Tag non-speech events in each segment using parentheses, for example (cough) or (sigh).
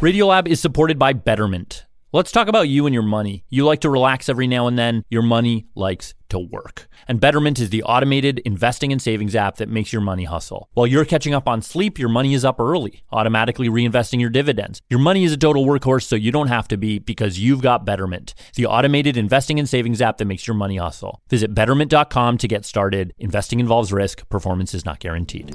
Radiolab is supported by Betterment. Let's talk about you and your money. You like to relax every now and then, your money likes to work. And Betterment is the automated investing and savings app that makes your money hustle. While you're catching up on sleep, your money is up early, automatically reinvesting your dividends. Your money is a total workhorse, so you don't have to be because you've got Betterment, the automated investing and savings app that makes your money hustle. Visit betterment.com to get started. Investing involves risk, performance is not guaranteed.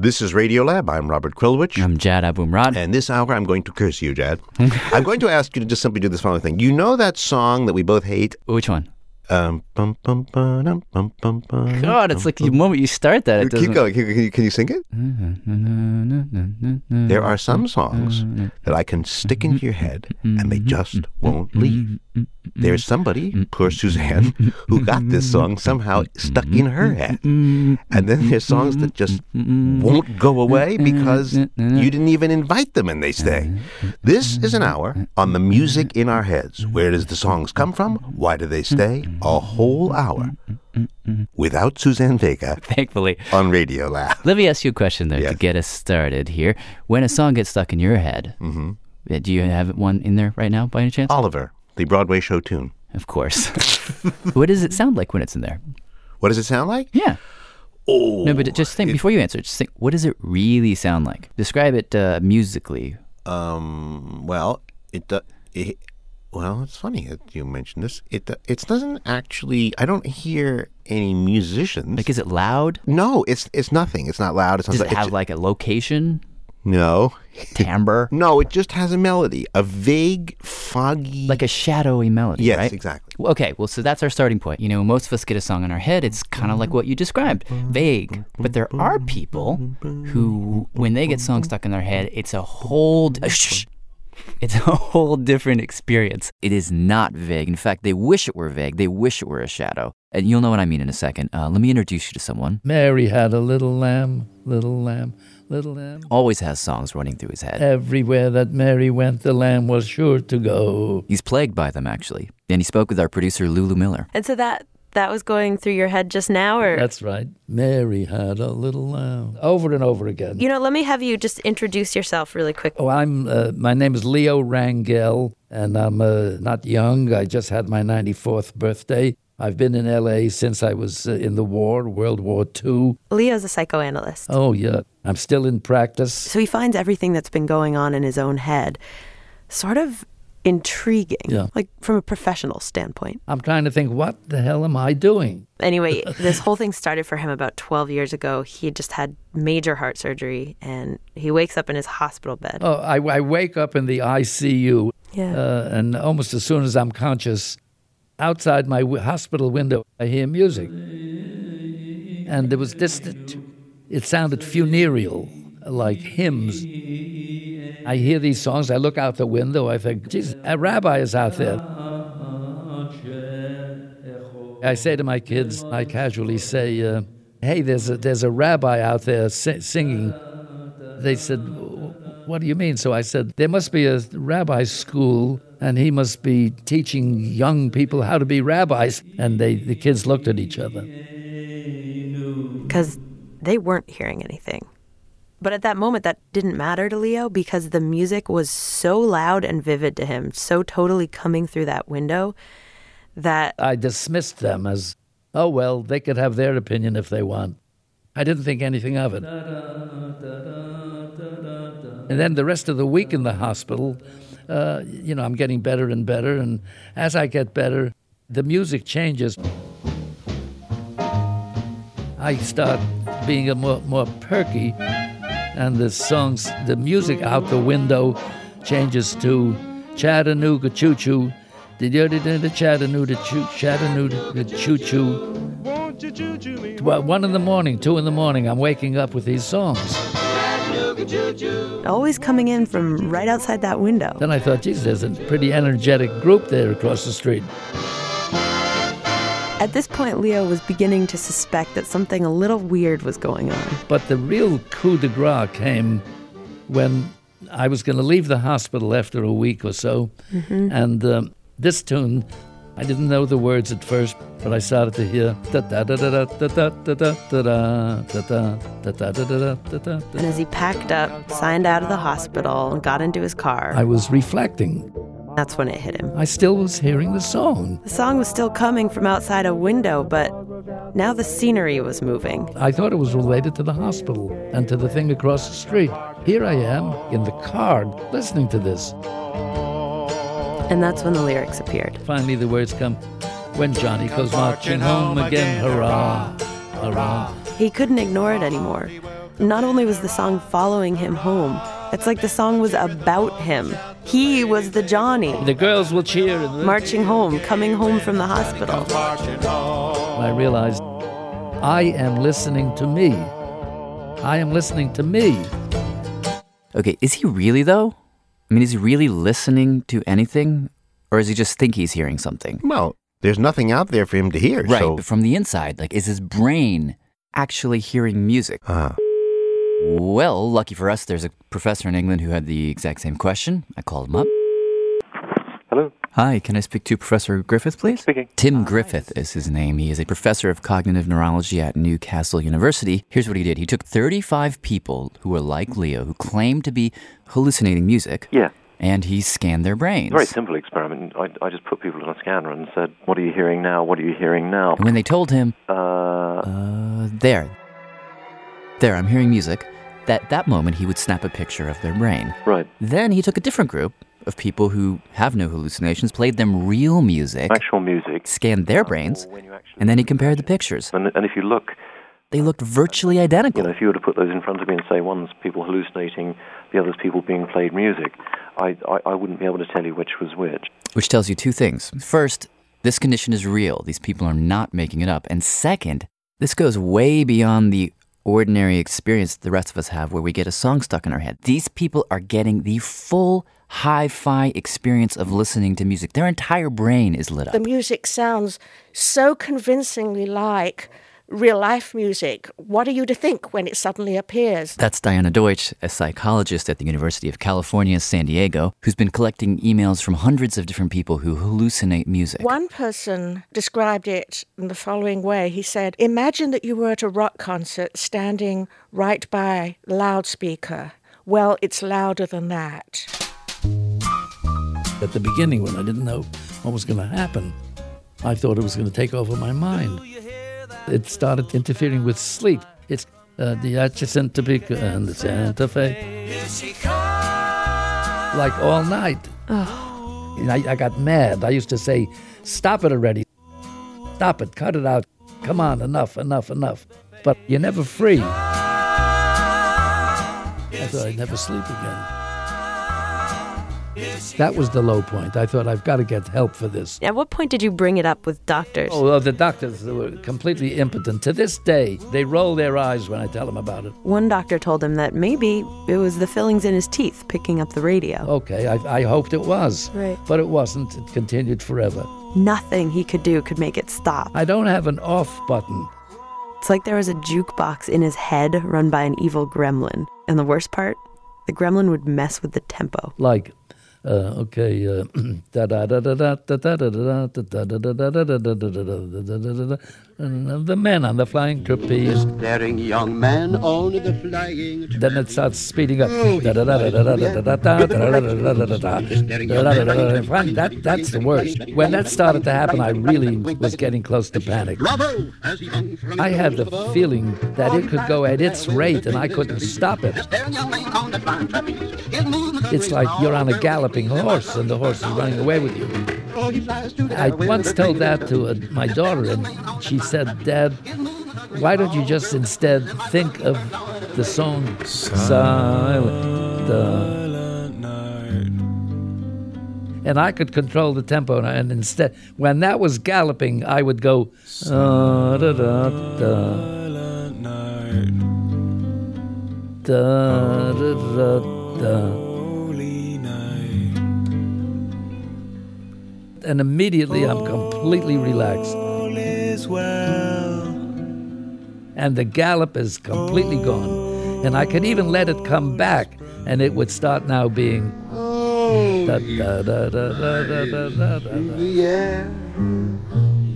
This is Radiolab. I'm Robert Krulwich. I'm Jad Abumrad. And this hour, I'm going to curse you, Jad. (laughs) I'm going to ask you to just simply do this following thing. You know that song that we both hate? Which one? Um, bum, bum, ba-dum, bum, bum, God, it's bum, like the moment you start that, it Keep going. Can, can you, can you sing it? Mm-hmm. There are some songs mm-hmm. that I can stick into your head and they just mm-hmm. won't leave. There's somebody, poor Suzanne, who got this song somehow stuck in her head. And then there's songs that just won't go away because you didn't even invite them and they stay. This is an hour on the music in our heads. Where does the songs come from? Why do they stay? A whole hour without Suzanne Vega Thankfully. on Radio Lab. Let me ask you a question though Yes. to get us started here. When a song gets stuck in your head, uh, do you have one in there right now by any chance? Oliver, the Broadway show tune. Of course. (laughs) what does it sound like when it's in there? What does it sound like? Yeah. Oh, No, but just think before you answer. Just think. What does it really sound like? Describe it uh, musically. Um. Well, it, do- it. Well, it's funny that you mentioned this. It. It doesn't actually. I don't hear any musicians. Like, is it loud? no, it's it's nothing. It's not loud. It's not. Does it it's have like a location, no, timbre, (laughs) no. It just has a melody, a vague, foggy. like a shadowy melody? yes, right? exactly. Okay, well, so that's our starting point. You know, most of us get a song in our head. It's kind of like what you described, vague. But there are people who, when they get songs stuck in their head, it's a whole, d- (laughs) it's a whole different experience. It is not vague. In fact, they wish it were vague. They wish it were a shadow. And you'll know what I mean in a second. Uh, let me introduce you to someone. Mary had a little lamb, little lamb, little lamb. Always has songs running through his head. Everywhere that Mary went, the lamb was sure to go. He's plagued by them, actually. And he spoke with our producer, Lulu Miller. And so that that was going through your head just now, or That's right. Mary had a little lamb. Over and over again. you know, let me have you just introduce yourself really quick. Oh, I'm. Uh, my name is Leo Rangell, and I'm uh, not young. I just had my 94th birthday. I've been in L.A. since I was uh, in the war, World War II. Leo's a psychoanalyst, Oh yeah, I'm still in practice. so he finds everything that's been going on in his own head sort of intriguing, Yeah. like from a professional standpoint. I'm trying to think, what the hell am I doing? Anyway, (laughs) this whole thing started for him about 12 years ago. He just had major heart surgery, and he wakes up in his hospital bed. Oh, I, I wake up in the ICU, Yeah. uh, and almost as soon as I'm conscious, outside my hospital window, I hear music. And it was distant. It sounded funereal, like hymns. I hear these songs, I look out the window, I think, geez, a rabbi is out there. I say to my kids, I casually say, uh, hey, there's a, there's a rabbi out there si- singing. They said, what do you mean? So I said, there must be a rabbi school, and he must be teaching young people how to be rabbis. And they, the kids looked at each other. because they weren't hearing anything. But at that moment, that didn't matter to Leo because the music was so loud and vivid to him, so totally coming through that window that I dismissed them as, oh, well, they could have their opinion if they want. I didn't think anything of it. And then the rest of the week in the hospital, uh, you know, I'm getting better and better. And as I get better, the music changes. I start being a more, more perky, and the songs, the music out the window changes to Chattanooga Choo Choo. The Chattanooga Choo Chattanooga Choo Choo. Well, one in the morning, two in the morning, I'm waking up with these songs. Always coming in from right outside that window. Then I thought, geez, there's a pretty energetic group there across the street. At this point, Leo was beginning to suspect that something a little weird was going on. But the real coup de grace came when I was going to leave the hospital after a week or so. And um, this tune, I didn't know the words at first, but I started to hear da da da da da da da da da da da da da da da da da da And as he packed up, signed out of the hospital, and got into his car, I was reflecting. that's when it hit him. I still was hearing the song. The song was still coming from outside a window, but now the scenery was moving. I thought it was related to the hospital and to the thing across the street. Here I am in the car listening to this. And that's when the lyrics appeared. Finally, the words come when Johnny goes marching home again, hurrah, hurrah. He couldn't ignore it anymore. Not only was the song following him home, it's like the song was about him. He was the Johnny, The girls will cheer. And marching home, coming home from the hospital. I realized I am listening to me. I am listening to me. Okay, is he really though? I mean, is he really listening to anything? Or does he just think he's hearing something? Well, there's nothing out there for him to hear. Right, So, but from the inside, like, is his brain actually hearing music? uh, Well, lucky for us, there's a professor in England who had the exact same question. I called him up. Hello. Hi, can I speak to Professor Griffith, please? Speaking. Tim Griffith is his name. He is a professor of cognitive neurology at Newcastle University. Here's what he did he took 35 people who were like Leo, who claimed to be hallucinating music, Yeah. and he scanned their brains. Very simple experiment. I, I just put people in a scanner and said, "What are you hearing now? What are you hearing now?" And when they told him, Uh, uh, there, there, I'm hearing music, that that moment he would snap a picture of their brain. right. Then he took a different group of people who have no hallucinations, played them real music, Actual music. scanned their brains, you and then he compared the pictures. And, and if you look, They looked virtually you identical. know, if you were to put those in front of me and say one's people hallucinating, the other's people being played music, I, I, I wouldn't be able to tell you which was which. which tells you two things. First, this condition is real. These people are not making it up. And second, this goes way beyond the ordinary experience the rest of us have where we get a song stuck in our head. These people are getting the full hi fi experience of listening to music. Their entire brain is lit up. The music sounds so convincingly like real life music. What are you to think when it suddenly appears? That's Diana Deutsch, a psychologist at the University of California, San Diego, who's been collecting emails from hundreds of different people who hallucinate music. One person described it in the following way. He said, Imagine that you were at a rock concert standing right by a loudspeaker. Well, it's louder than that. At the beginning, when I didn't know what was going to happen, I thought it was going to take over my mind. It started interfering with sleep. It's uh, the Atchison Topeka and the Santa Fe. Like all night. And I, I got mad. I used to say, Stop it already. Stop it. Cut it out. Come on, enough, enough, enough. But you're never free. I thought I'd never sleep again. That was the low point. I thought I've got to get help for this. At what point did you bring it up with doctors? Oh, well, the doctors were completely impotent. To this day, they roll their eyes when I tell them about it. One doctor told him that maybe it was the fillings in his teeth picking up the radio. Okay, I, I hoped it was. Right. But it wasn't. It continued forever. Nothing he could do could make it stop. I don't have an off button. It's like there was a jukebox in his head run by an evil gremlin. And the worst part, the gremlin would mess with the tempo. Like, okay, uh, (clears throat) da da and the man on the flying trapeze. Staring young man on the flying Then it starts speeding up. That, that's the worst. When that started to happen, I really was getting close to panic. Bravo! As he hung from I had the feeling that it could go at its rate and I couldn't stop it. Staring young man on the flying trapeze. His movements It's like you're on a galloping horse and the horse is running away with you. I once told that to uh, my daughter, and she said, Dad, why don't you just instead think of the song Silent Night? And I could control the tempo, and instead, when that was galloping, I would go, uh, da, da, da. da, da, da, and immediately I'm completely relaxed. And the gallop is completely gone. And I could even let it come back, and it would start now being.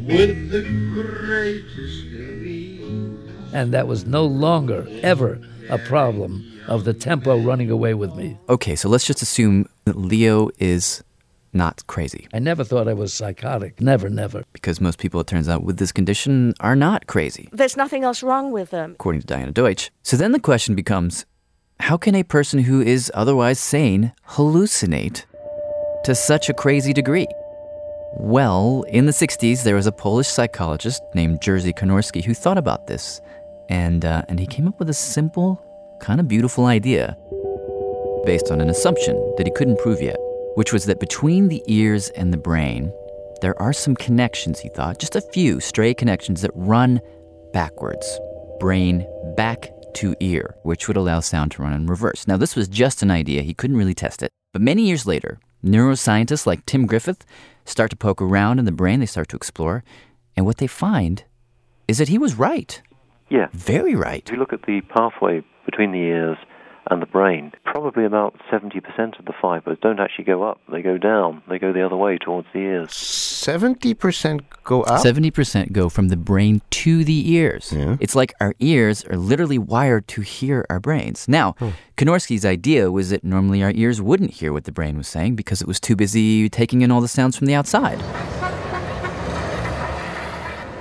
With the greatest and that was no longer ever a problem of the tempo running away with me. Okay, so let's just assume that Leo is not crazy. I never thought I was psychotic. Never, never. Because most people, it turns out, with this condition are not crazy, There's nothing else wrong with them. according to Diana Deutsch. So then the question becomes how can a person who is otherwise sane hallucinate to such a crazy degree? Well, in the 60s, there was a Polish psychologist named Jerzy Konorski who thought about this. And, uh, and he came up with a simple, kind of beautiful idea based on an assumption that he couldn't prove yet, which was that between the ears and the brain, there are some connections, he thought, just a few stray connections that run backwards. Brain back to ear, which would allow sound to run in reverse. Now, this was just an idea, he couldn't really test it. But many years later, neuroscientists like Tim Griffith start to poke around in the brain, they start to explore, and what they find is that he was right. Yeah. Very right. If you look at the pathway between the ears and the brain, probably about 70% of the fibers don't actually go up. They go down. They go the other way towards the ears. 70% go up? 70% go from the brain to the ears. Yeah. It's like our ears are literally wired to hear our brains. Now, hmm. Konorski's idea was that normally our ears wouldn't hear what the brain was saying because it was too busy taking in all the sounds from the outside.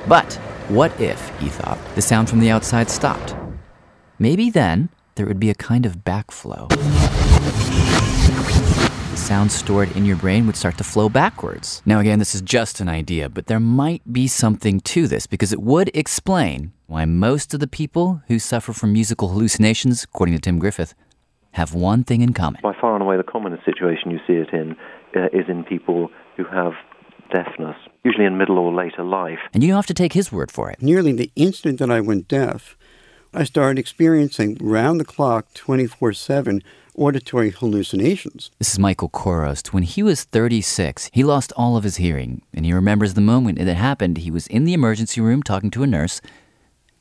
But what if, he thought, the sound from the outside stopped? Maybe then there would be a kind of backflow. The sound stored in your brain would start to flow backwards. Now, again, this is just an idea, but there might be something to this because it would explain why most of the people who suffer from musical hallucinations, according to Tim Griffith, have one thing in common. By far and away, the commonest situation you see it in uh, is in people who have deafness, usually in middle or later life. And you don't have to take his word for it. Nearly the instant that I went deaf, I started experiencing round the clock, 24 7 auditory hallucinations. This is Michael Chorost. When he was 36, he lost all of his hearing, and he remembers the moment it happened. He was in the emergency room talking to a nurse,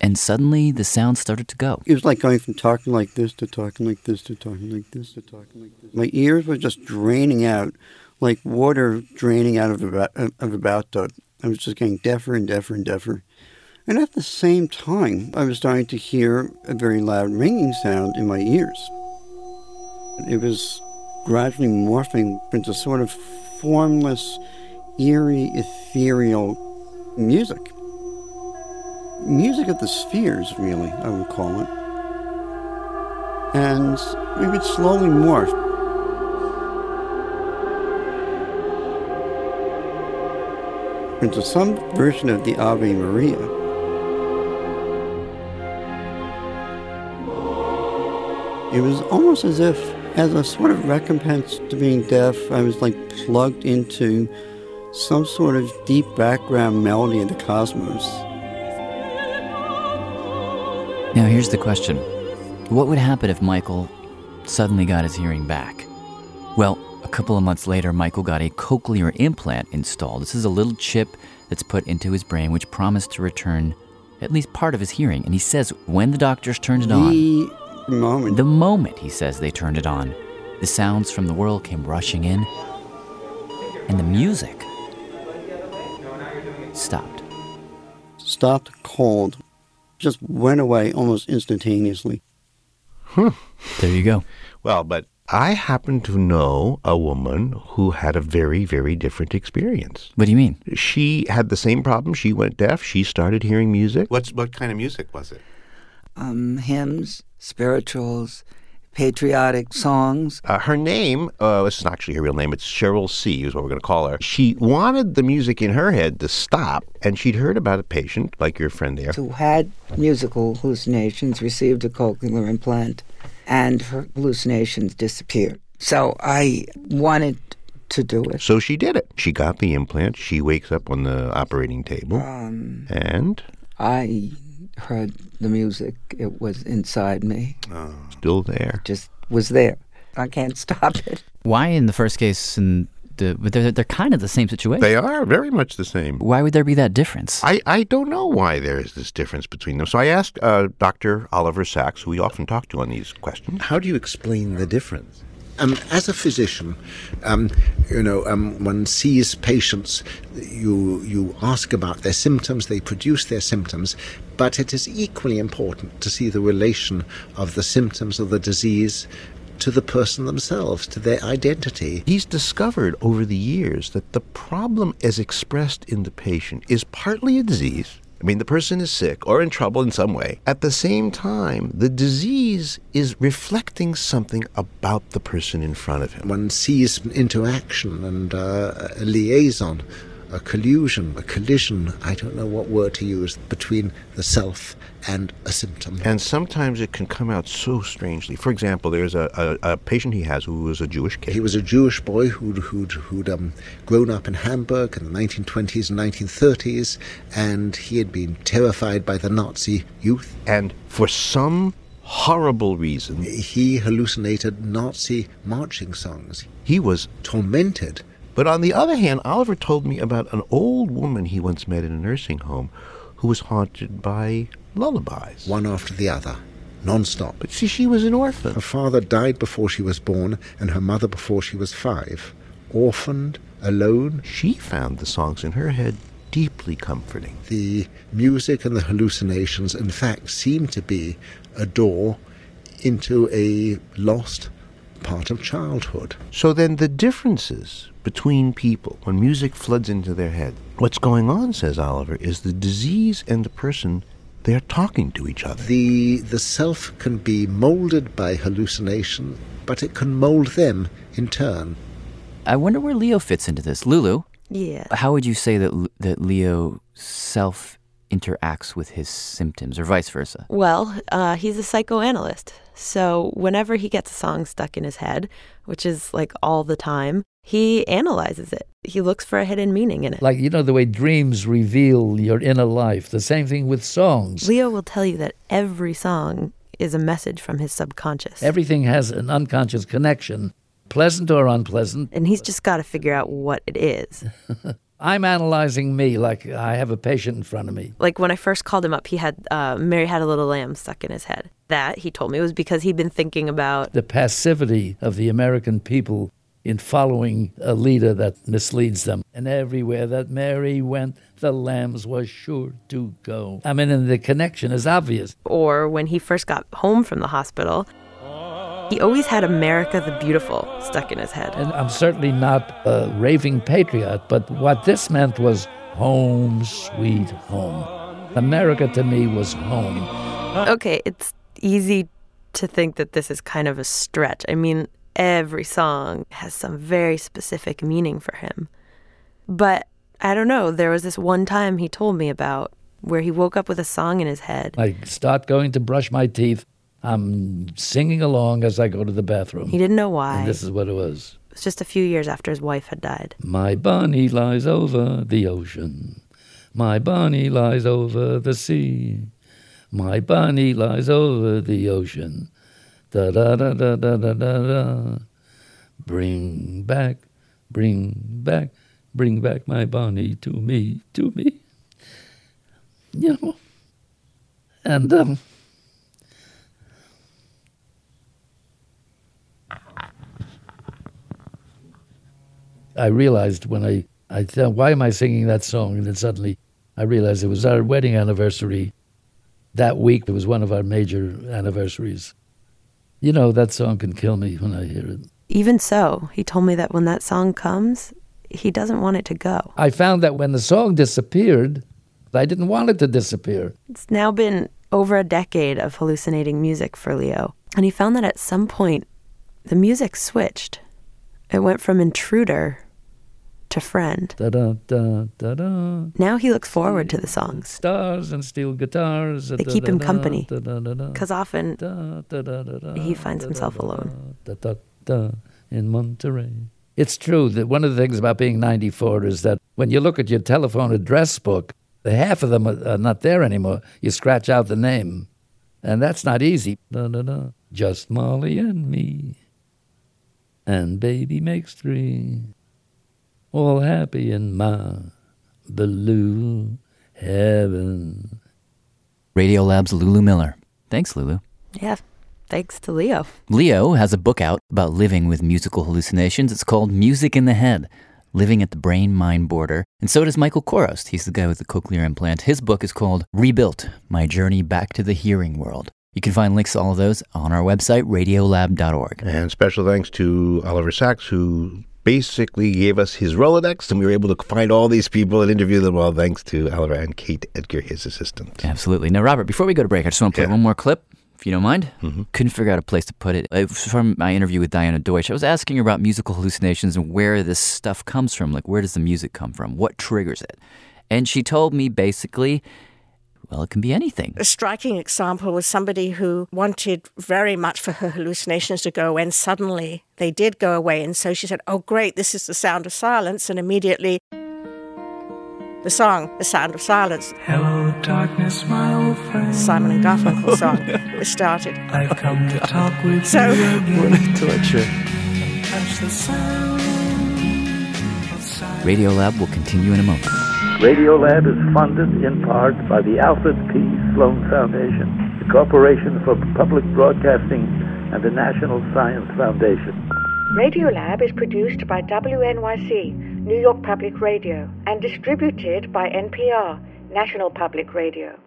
and suddenly the sound started to go. It was like going from talking like this to talking like this to talking like this to talking like this. My ears were just draining out like water draining out of a, of a bathtub. I was just getting deafer and deafer and deafer. And at the same time, I was starting to hear a very loud ringing sound in my ears. It was gradually morphing into sort of formless, eerie, ethereal music. Music of the spheres, really, I would call it. And we would slowly morph. into some version of the Ave Maria. It was almost as if, as a sort of recompense to being deaf, I was like plugged into some sort of deep background melody of the cosmos. Now, here's the question What would happen if Michael suddenly got his hearing back? Well, a couple of months later, Michael got a cochlear implant installed. This is a little chip that's put into his brain which promised to return at least part of his hearing. And he says when the doctors turned it on, The moment. the moment he says they turned it on, the sounds from the world came rushing in, and the music stopped. stopped cold, just went away almost instantaneously. There you go. Well, but I happen to know a woman who had a very, very different experience. What do you mean? She had the same problem. She went deaf. She started hearing music. What's what kind of music was it? Um, hymns, spirituals, patriotic songs. Uh, her name, uh, this is not actually her real name, it's Cheryl C, is what we're going to call her. She wanted the music in her head to stop, and she'd heard about a patient, like your friend there. who had musical hallucinations received a cochlear implant and her hallucinations disappeared. So I wanted to do it. So she did it. She got the implant. She wakes up on the operating table. Um, and I heard the music. It was inside me. Still there. Just was there. I can't stop it. Why, in the first case, and the but they're they're kind of the same situation. They are very much the same. Why would there be that difference? I, I don't know why there is this difference between them. So I asked uh, Dr. Oliver Sacks, who we often talk to on these questions. How do you explain the difference? Um, as a physician, um, you know, um, one sees patients. You you ask about their symptoms. They produce their symptoms, but it is equally important to see the relation of the symptoms of the disease to the person themselves, to their identity. He's discovered over the years that the problem as expressed in the patient is partly a disease. I mean, the person is sick or in trouble in some way. At the same time, the disease is reflecting something about the person in front of him. One sees interaction and uh, a liaison, a collusion, a collision, I don't know what word to use, between the self and a symptom. And sometimes it can come out so strangely. For example, there's a, a, a patient he has who was a Jewish kid. He was a Jewish boy who'd, who'd, who'd um, grown up in Hamburg in the 1920s and 1930s, and he had been terrified by the Nazi youth. And for some horrible reason, he hallucinated Nazi marching songs. He was tormented. But on the other hand, Oliver told me about an old woman he once met in a nursing home who was haunted by lullabies. One after the other, non-stop. But see, she was an orphan. Her father died before she was born, and her mother before she was five. Orphaned, alone. She found the songs in her head deeply comforting. The music and the hallucinations, in fact, seem to be a door into a lost part of childhood. So then the differences between people when music floods into their head. What's going on, says Oliver, is the disease and the person they're talking to each other. The the self can be molded by hallucination, but it can mold them in turn. I wonder where Leo fits into this. Lulu, Yeah. how would you say that that Leo self interacts with his symptoms, or vice versa? Well, uh, he's a psychoanalyst. So whenever he gets a song stuck in his head, which is like all the time, he analyzes it. He looks for a hidden meaning in it. Like, you know, the way dreams reveal your inner life. The same thing with songs. Leo will tell you that every song is a message from his subconscious. Everything has an unconscious connection, pleasant or unpleasant. And he's just got to figure out what it is. (laughs) I'm analyzing me like I have a patient in front of me. Like when I first called him up, he had uh, Mary Had a Little Lamb stuck in his head. That, he told me, was because he'd been thinking about The passivity of the American people in following a leader that misleads them. And everywhere that Mary went, the lambs were sure to go. I mean, and the connection is obvious. or when he first got home from the hospital, he always had America the Beautiful stuck in his head. And I'm certainly not a raving patriot, but what this meant was home, sweet home. America to me was home. Okay, it's easy to think that this is kind of a stretch. I mean, every song has some very specific meaning for him. But I don't know, there was this one time he told me about where he woke up with a song in his head. I start going to brush my teeth. I'm singing along as I go to the bathroom. He didn't know why. And this is what it was. It was just a few years after his wife had died. My bunny lies over the ocean. My bunny lies over the sea. My bunny lies over the ocean. Da da da da da da da da. Bring back, bring back, bring back my bunny to me, to me. You know. And um, I realized when I, I thought, why am I singing that song? And then suddenly I realized it was our wedding anniversary. That week, it was one of our major anniversaries. You know, that song can kill me when I hear it. Even so, he told me that when that song comes, he doesn't want it to go. I found that when the song disappeared, I didn't want it to disappear. It's now been over a decade of hallucinating music for Leo. And he found that at some point, the music switched. It went from intruder to friend. Da da da da da. Now he looks forward to the songs. Stars and steel guitars. They keep him company. Because often he finds himself alone. In Monterey. It's true that one of the things about being 94 is that when you look at your telephone address book, The half of them are, are not there anymore. You scratch out the name, and that's not easy. Just Molly and me, and baby makes three. All happy in my blue heaven. Radiolab's Lulu Miller. Thanks, Lulu. Yeah, thanks to Leo. Leo has a book out about living with musical hallucinations. It's called Music in the Head Living at the Brain Mind Border. And so does Michael Chorost. He's the guy with the cochlear implant. His book is called Rebuilt My Journey Back to the Hearing World. You can find links to all of those on our website, radiolab.org. And special thanks to Oliver Sacks, who basically gave us his Rolodex, and we were able to find all these people and interview them all thanks to Oliver and Kate Edgar, his assistant. Absolutely. Now, Robert, before we go to break, I just want to play Yeah. one more clip, if you don't mind. Mhm. Couldn't figure out a place to put it. It was from my interview with Diana Deutsch. I was asking her about musical hallucinations and where this stuff comes from. Like, where does the music come from? What triggers it? And she told me basically, well, it can be anything. A striking example was somebody who wanted very much for her hallucinations to go away, and suddenly they did go away. And so she said, Oh, great, this is the sound of silence. And immediately the song, The Sound of Silence, Hello, darkness, my old friend. Simon and Garfunkel song, was started. I've come to talk with So- you (laughs) again. torture. Touch the sound of silence. Radiolab will continue in a moment. Radiolab is funded in part by the Alfred P. Sloan Foundation, the Corporation for Public Broadcasting, and the National Science Foundation. Radiolab is produced by WNYC, New York Public Radio, and distributed by NPR, National Public Radio.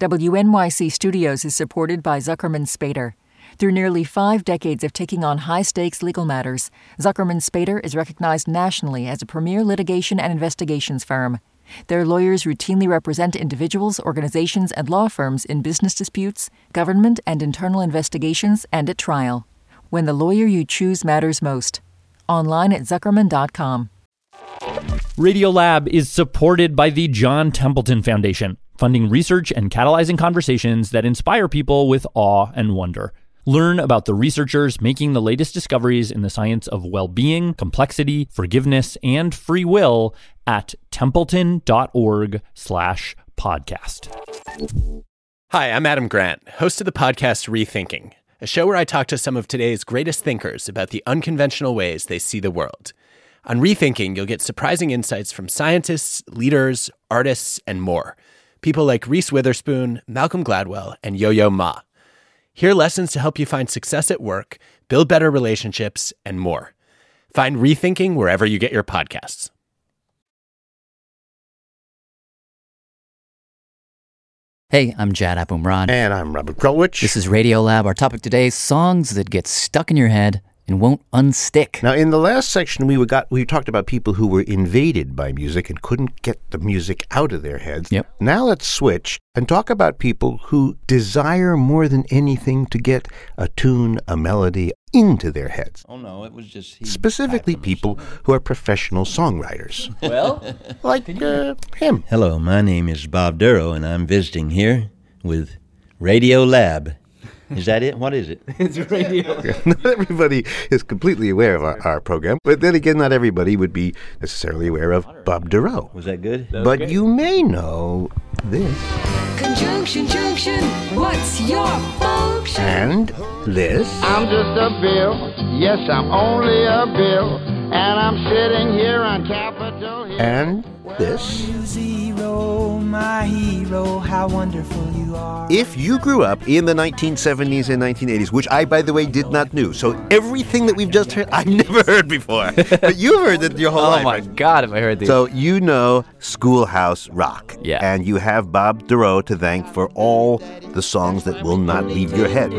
WNYC Studios is supported by Zuckerman Spader. Through nearly five decades of taking on high stakes legal matters, Zuckerman Spader is recognized nationally as a premier litigation and investigations firm. Their lawyers routinely represent individuals, organizations, and law firms in business disputes, government and internal investigations, and at trial. When the lawyer you choose matters most. Online at Zuckerman.com. Radiolab is supported by the John Templeton Foundation, funding research and catalyzing conversations that inspire people with awe and wonder. Learn about the researchers making the latest discoveries in the science of well being, complexity, forgiveness, and free will at templeton.org slash podcast. Hi, I'm Adam Grant, host of the podcast Rethinking, a show where I talk to some of today's greatest thinkers about the unconventional ways they see the world. On Rethinking, you'll get surprising insights from scientists, leaders, artists, and more. People like Reese Witherspoon, Malcolm Gladwell, and Yo Yo Ma. Hear lessons to help you find success at work, build better relationships, and more. Find Rethinking wherever you get your podcasts. Hey, I'm Jad Abumrad. And I'm Robert Krulwich. This is Radiolab. Our topic today is songs that get stuck in your head and won't unstick. Now, in the last section, we got we talked about people who were invaded by music and couldn't get the music out of their heads. Yep. Now let's switch and talk about people who desire more than anything to get a tune, a melody into their heads. Oh no, it was just he Specifically, people who are professional songwriters. (laughs) Well, (laughs) like uh, him. Hello, my name is Bob Dorough, and I'm visiting here with Radio Lab. Is that it? What is it? (laughs) It's radio. (laughs) not everybody is completely aware of our, our program, but then again, not everybody would be necessarily aware of Bob Dorough. Was that good? But you may know this Conjunction, junction, what's your function? and this. I'm just a bill. Yes, I'm only a bill. And I'm sitting here on Capitol Hill. And this. Zero, my hero, how wonderful you are. If you grew up in the 1970s and 1980s, which I, by the way, did not know, so everything that we've just heard, I've (laughs) never heard before. but you've heard it your whole (laughs) oh life. Oh my? God, have I heard these? So you know Schoolhouse Rock. Yeah. And you have Bob Dorough to thank for all the songs that will not leave your head.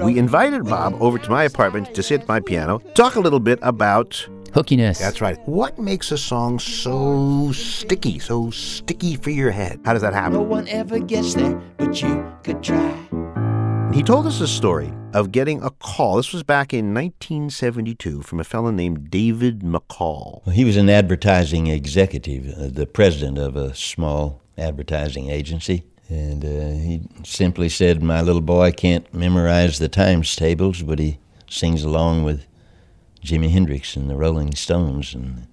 We invited Bob over to my apartment to sit at my piano, talk a little bit about hookiness. That's right. What makes a song so sticky, so sticky for your head? How does that happen? No one ever gets there, but you could try. He told us a story of getting a call. This was back in 1972 from a fellow named David McCall. He was an advertising executive, uh, the president of a small advertising agency. And uh, he simply said, My little boy can't memorize the times tables, but he sings along with Jimi Hendrix and the Rolling Stones and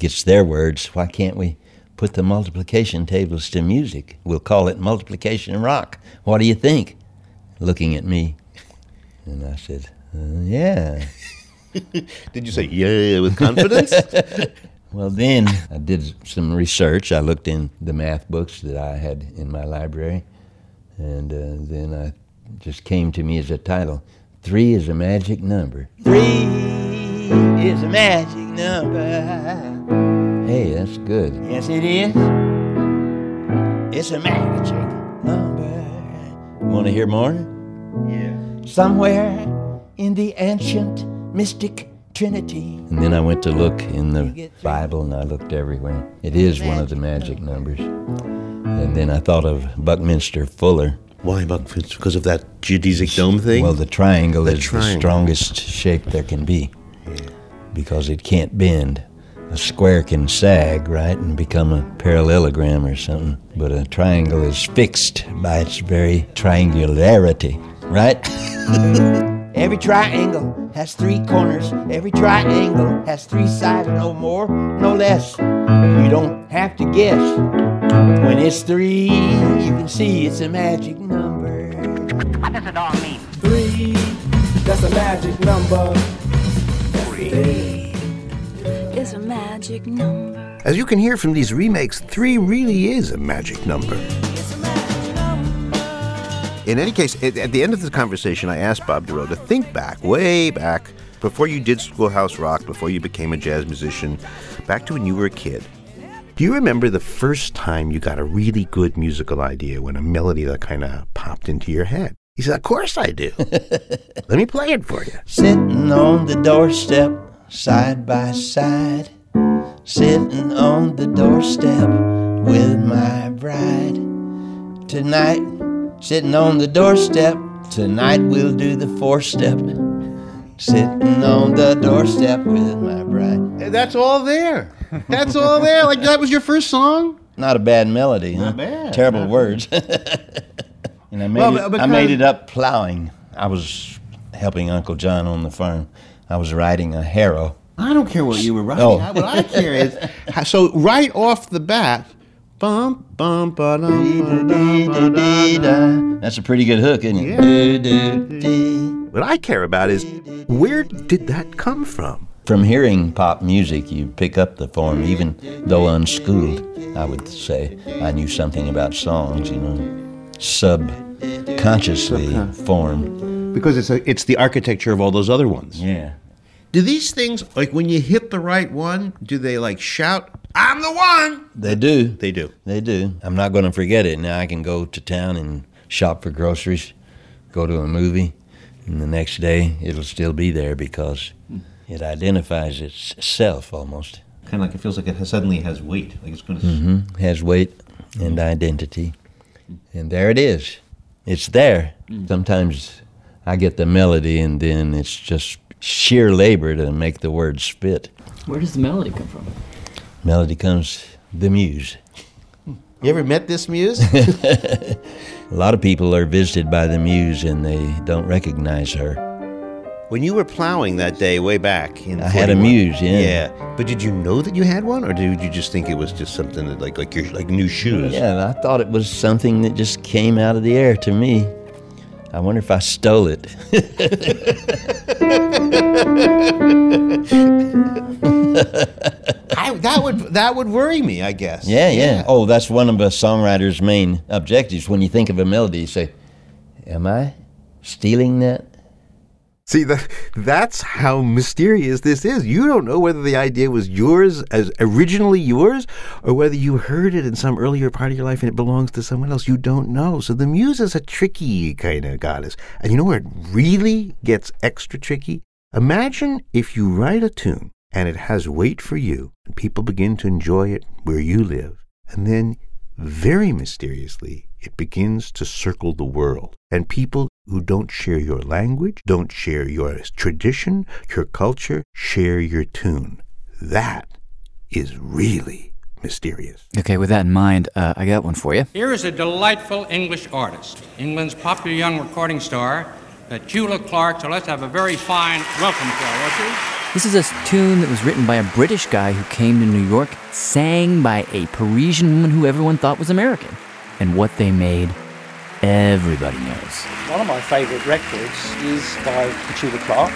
gets their words. Why can't we put the multiplication tables to music. We'll call it multiplication rock. What do you think? Looking at me. And I said, uh, Yeah. (laughs) Did you say yeah with confidence? (laughs) well, then I did some research. I looked in the math books that I had in my library, and uh, then I just came to me as a title. Three is a magic number. Three is a magic number. Hey, that's good. Yes, it is. It's a magic. Want to hear more? Yeah. Somewhere in the ancient mystic trinity. And then I went to look in the Bible and I looked everywhere. It is one of the magic numbers. And then I thought of Buckminster Fuller. Why Buckminster? Because of that geodesic dome thing? Well, the triangle The is triangle. the strongest shape there can be. Because it can't bend. A square can sag, right, and become a parallelogram or something. But a triangle is fixed by its very triangularity, right? (laughs) Every triangle has three corners. Every triangle has three sides, no more, no less. You don't have to guess. When it's three, you can see it's a magic number. What does it all mean? Three, that's a magic number. Is a magic number. As you can hear from these remakes, three really is a magic number. In any case, at, at the end of the conversation, I asked Bob Dorough to think back, way back, before you did Schoolhouse Rock, before you became a jazz musician, back to when you were a kid. Do you remember the first time you got a really good musical idea when a melody that kind of popped into your head? He said, Of course I do. (laughs) Let me play it for you. Sitting on the doorstep, side by side. Sitting on the doorstep with my bride. Tonight, sitting on the doorstep. Tonight we'll do the four step. Sitting on the doorstep with my bride. That's all there. That's all there. Like that was your first song? Not a bad melody, huh? Not bad. Terrible Not words. (laughs) and I made, Well, it, I made it up plowing. I was helping Uncle John on the farm. I was riding a harrow. I don't care what you were writing. Oh. I- What I care is how- so right off the bat, bum bum ba That's a pretty good hook, isn't it? Do, do, do. What I care about is where did that come from? From hearing pop music, you pick up the form, even though unschooled, I would say. I knew something about songs, you know, subconsciously formed. Because it's a, it's the architecture of all those other ones. Yeah. Do these things like when you hit the right one? Do they like shout, "I'm the one"? They do. They do. They do. I'm not going to forget it. Now I can go to town and shop for groceries, go to a movie, and the next day it'll still be there because it identifies itself almost. Kind of like it feels like it has, suddenly has weight. Like it's going to. hmm Has weight and identity. And there it is. It's there. Sometimes I get the melody and then it's just sheer labor to make the words fit. Where does the melody come from? Melody comes the muse. You ever met this muse? (laughs) A lot of people are visited by the muse and they don't recognize her. when you were plowing that day way back in I had a muse, yeah. Yeah, but did you know that you had one, or did you just think it was just something that like like your like new shoes? Yeah, I thought it was something that just came out of the air to me. I wonder if I stole it. (laughs) I, that would that would worry me, I guess. Yeah, yeah. Oh, that's one of a songwriter's main objectives. When you think of a melody, you say, Am I stealing that? See, that that's how mysterious this is. You don't know whether the idea was yours as originally yours, or whether you heard it in some earlier part of your life and it belongs to someone else. You don't know. So the muse is a tricky kind of goddess. And you know where it really gets extra tricky? Imagine if you write a tune and it has weight for you, and people begin to enjoy it where you live, and then very mysteriously, it begins to circle the world. And people who don't share your language, don't share your tradition, your culture, share your tune. That is really mysterious. Okay, with that in mind, uh, I got one for you. Here is a delightful English artist, England's popular young recording star, Petula Clark. So let's have a very fine welcome to her, won't? This is a tune that was written by a British guy who came to New York, sang by a Parisian woman who everyone thought was American. And what they made, everybody knows. One of my favourite records is by Petula Clark.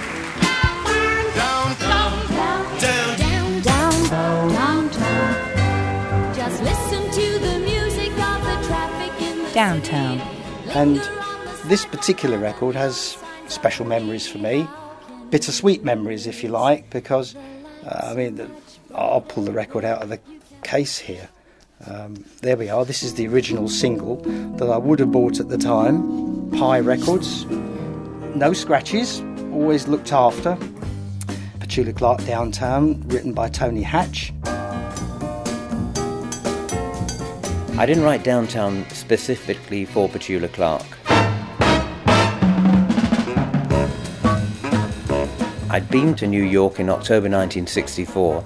Downtown. And this particular record has special memories for me, bittersweet memories, if you like, because uh, I mean, I'll pull the record out of the case here. Um, there we are. This is the original single that I would have bought at the time. Pye Records. No scratches. Always looked after. Petula Clark Downtown, written by Tony Hatch. I didn't write Downtown specifically for Petula Clark. I'd been to New York in October 1964.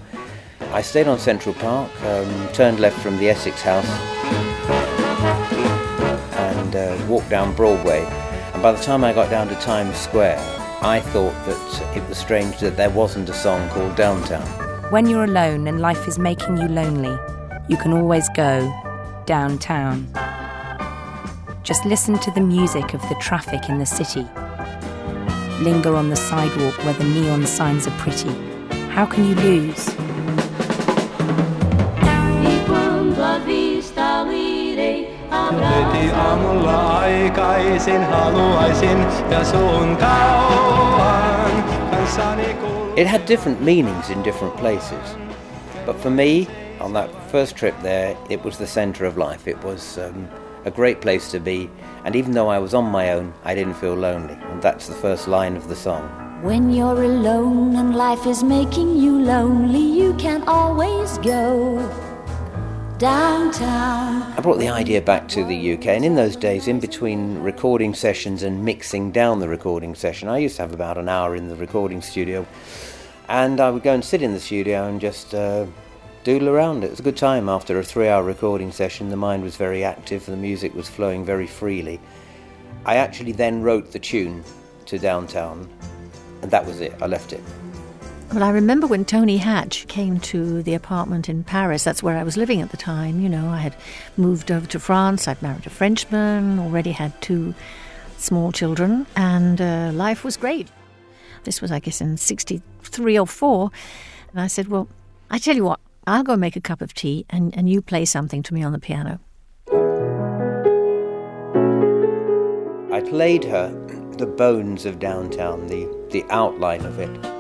I stayed on Central Park, um, turned left from the Essex House, and uh, walked down Broadway. And by the time I got down to Times Square, I thought that it was strange that there wasn't a song called Downtown. When you're alone and life is making you lonely, you can always go downtown. Just listen to the music of the traffic in the city. Linger on the sidewalk where the neon signs are pretty. How can you lose? Heti aamulla aikaisin haluaisin ja sun kauan kanssani It had different meanings in different places. But for me, on that first trip there, it was the centre of life. It was um, a great place to be. And even though I was on my own, I didn't feel lonely. And that's the first line of the song. When you're alone and life is making you lonely, you can always go downtown. I brought the idea back to the UK, and in those days, in between recording sessions and mixing down the recording session, I used to have about an hour in the recording studio. And I would go and sit in the studio and just uh, doodle around. It was a good time after a three hour recording session. The mind was very active, the music was flowing very freely. I actually then wrote the tune to Downtown, and that was it. I left it. Well, I remember when Tony Hatch came to the apartment in Paris. That's where I was living at the time. You know, I had moved over to France. I'd married a Frenchman, already had two small children, and uh, life was great. This was, I guess, in 63 or 4. And I said, Well, I tell you what, I'll go make a cup of tea and, and you play something to me on the piano. I played her the bones of downtown, the, the outline of it,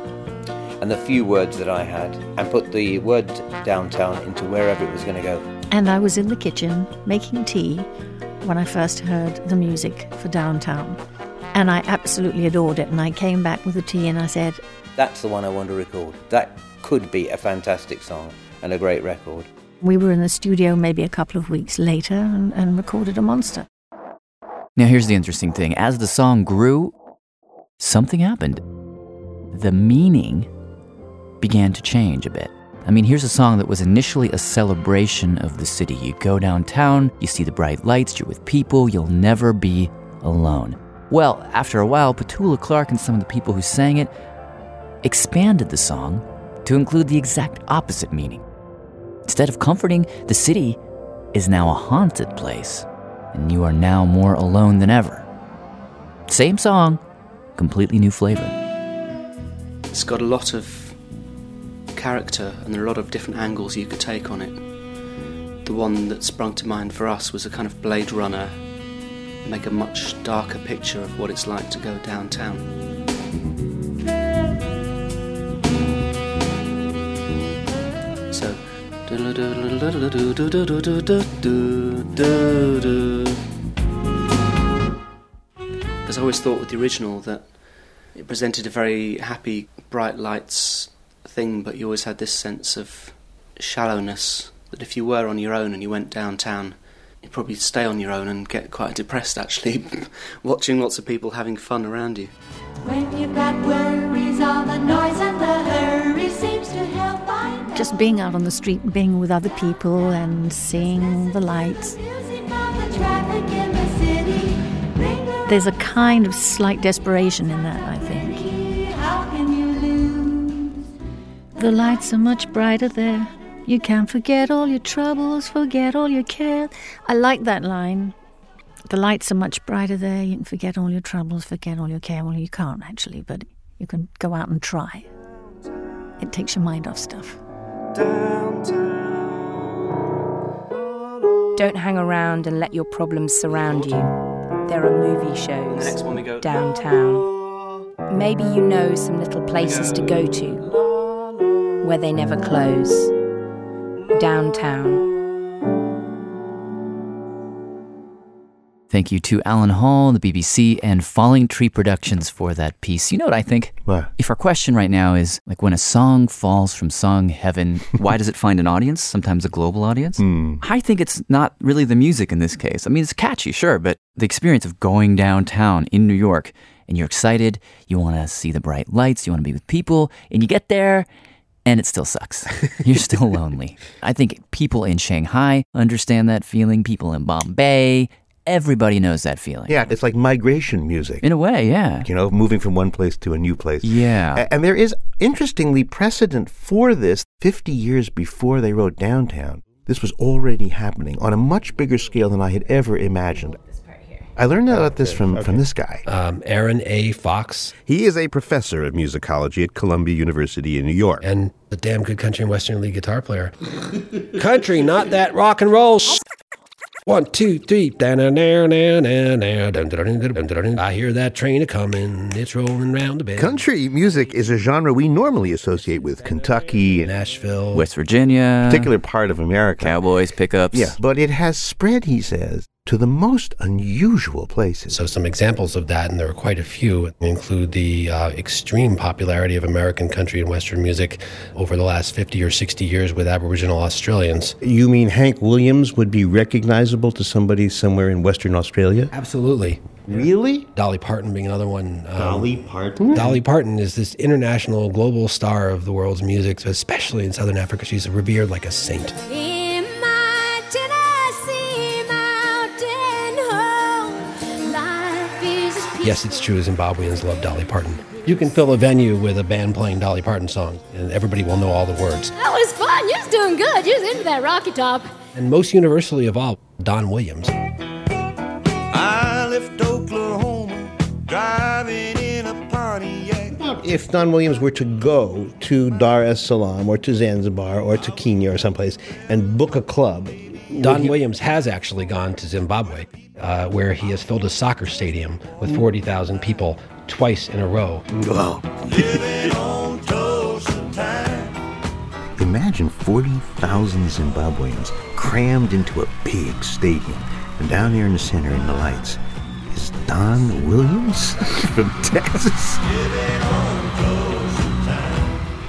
and the few words that I had, and put the word downtown into wherever it was going to go. And I was in the kitchen making tea when I first heard the music for Downtown. And I absolutely adored it. And I came back with the tea and I said, That's the one I want to record. That could be a fantastic song and a great record. We were in the studio maybe a couple of weeks later and, and recorded a monster. Now, here's the interesting thing as the song grew, something happened. The meaning began to change a bit. I mean, here's a song that was initially a celebration of the city. You go downtown, you see the bright lights, you're with people, you'll never be alone. Well, after a while, Petula Clark and some of the people who sang it expanded the song to include the exact opposite meaning. Instead of comforting, the city is now a haunted place, and you are now more alone than ever. Same song, completely new flavor. It's got a lot of character and there are a lot of different angles you could take on it. The one that sprung to mind for us was a kind of Blade Runner, make a much darker picture of what it's like to go downtown. So, because I always thought with the original that it presented a very happy, bright lights thing, but you always had this sense of shallowness that if you were on your own and you went downtown, you'd probably stay on your own and get quite depressed actually, (laughs) watching lots of people having fun around you. When you've got worries, all the noise and the hurry seems to help. I. Just being out on the street, being with other people, and seeing the lights. The traffic in the city. There's a kind of slight desperation in that, I think. The lights are much brighter there. You can forget all your troubles, forget all your care. I like that line. The lights are much brighter there. You can forget all your troubles, forget all your care. Well, you can't actually, but you can go out and try. It takes your mind off stuff. Don't hang around and let your problems surround you. There are movie shows Next one we go. downtown. Maybe you know some little places to go to where they never close. Downtown. Thank you to Alan Hall, the BBC, and Falling Tree Productions for that piece. You know what I think? What? If our question right now is like when a song falls from song heaven, (laughs) why does it find an audience? Sometimes a global audience. Hmm. I think it's not really the music in this case. I mean, it's catchy, sure, but the experience of going downtown in New York and you're excited, you want to see the bright lights, you want to be with people, and you get there and it still sucks. (laughs) You're still lonely. I think people in Shanghai understand that feeling, people in Bombay, everybody knows that feeling. Yeah, it's like migration music. In a way, yeah. You know, moving from one place to a new place. Yeah. And there is, interestingly, precedent for this 50 years before they wrote Downtown. This was already happening on a much bigger scale than I had ever imagined. I learned about this from, from this guy. Um, Aaron A. Fox. He is a professor of musicology at Columbia University in New York. And a damn good country and western league guitar player. (laughs) country, not that rock and roll. sh- One, two, three. I hear that train a coming. It's rolling round the bend. Country music is a genre we normally associate with Kentucky and Nashville, West Virginia, particular part of America. Cowboys, pickups. Yeah, but it has spread, he says, to the most unusual places. So, some examples of that, and there are quite a few, include the uh, extreme popularity of American country and Western music over the last 50 or 60 years with Aboriginal Australians. You mean Hank Williams would be recognizable to somebody somewhere in Western Australia? Absolutely. Really? Dolly Parton being another one. Um, Dolly Parton? Dolly Parton is this international, global star of the world's music, especially in Southern Africa. She's revered like a saint. Yes, it's true. Zimbabweans love Dolly Parton. You can fill a venue with a band playing Dolly Parton songs, and everybody will know all the words. That was fun. You was doing good. You was into that Rocky Top. And most universally of all, Don Williams. I left Oklahoma driving in a Pontiac. If Don Williams were to go to Dar es Salaam or to Zanzibar or to Kenya or someplace and book a club, Don Williams has actually gone to Zimbabwe, uh, where he has filled a soccer stadium with 40,000 people twice in a row. Wow. Imagine 40,000 Zimbabweans crammed into a big stadium. And down there in the center in the lights is Don Williams (laughs) from Texas.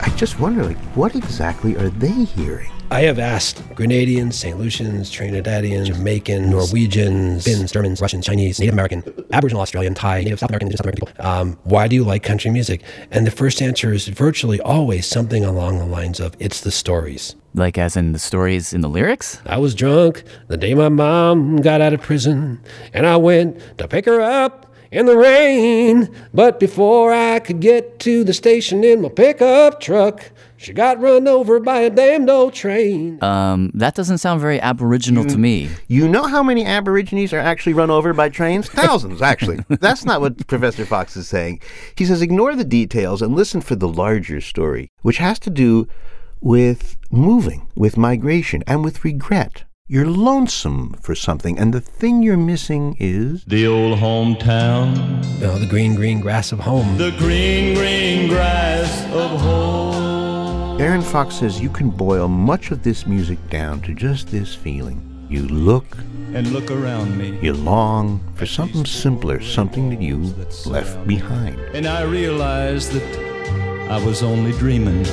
I just wonder, like, what exactly are they hearing? I have asked Grenadians, St. Lucians, Trinidadians, Jamaicans, Norwegians, Finns, Germans, Russians, Chinese, Native American, Aboriginal Australian, Thai, Native South American, South American people, um, why do you like country music? And the first answer is virtually always something along the lines of, it's the stories. Like, as in the stories in the lyrics? I was drunk the day my mom got out of prison, and I went to pick her up in the rain. But before I could get to the station in my pickup truck, she got run over by a damned old train. Um, that doesn't sound very Aboriginal to me. You know how many Aborigines are actually run over by trains? (laughs) Thousands, actually. That's not what Professor Fox is saying. He says ignore the details and listen for the larger story, which has to do with moving, with migration, and with regret. You're lonesome for something, and the thing you're missing is. The old hometown. Oh, the green, green grass of home. The green, green grass of home. Aaron Fox says you can boil much of this music down to just this feeling. You look And look around me. You long for something simpler, something that you left behind. And I realized that I was only dreaming.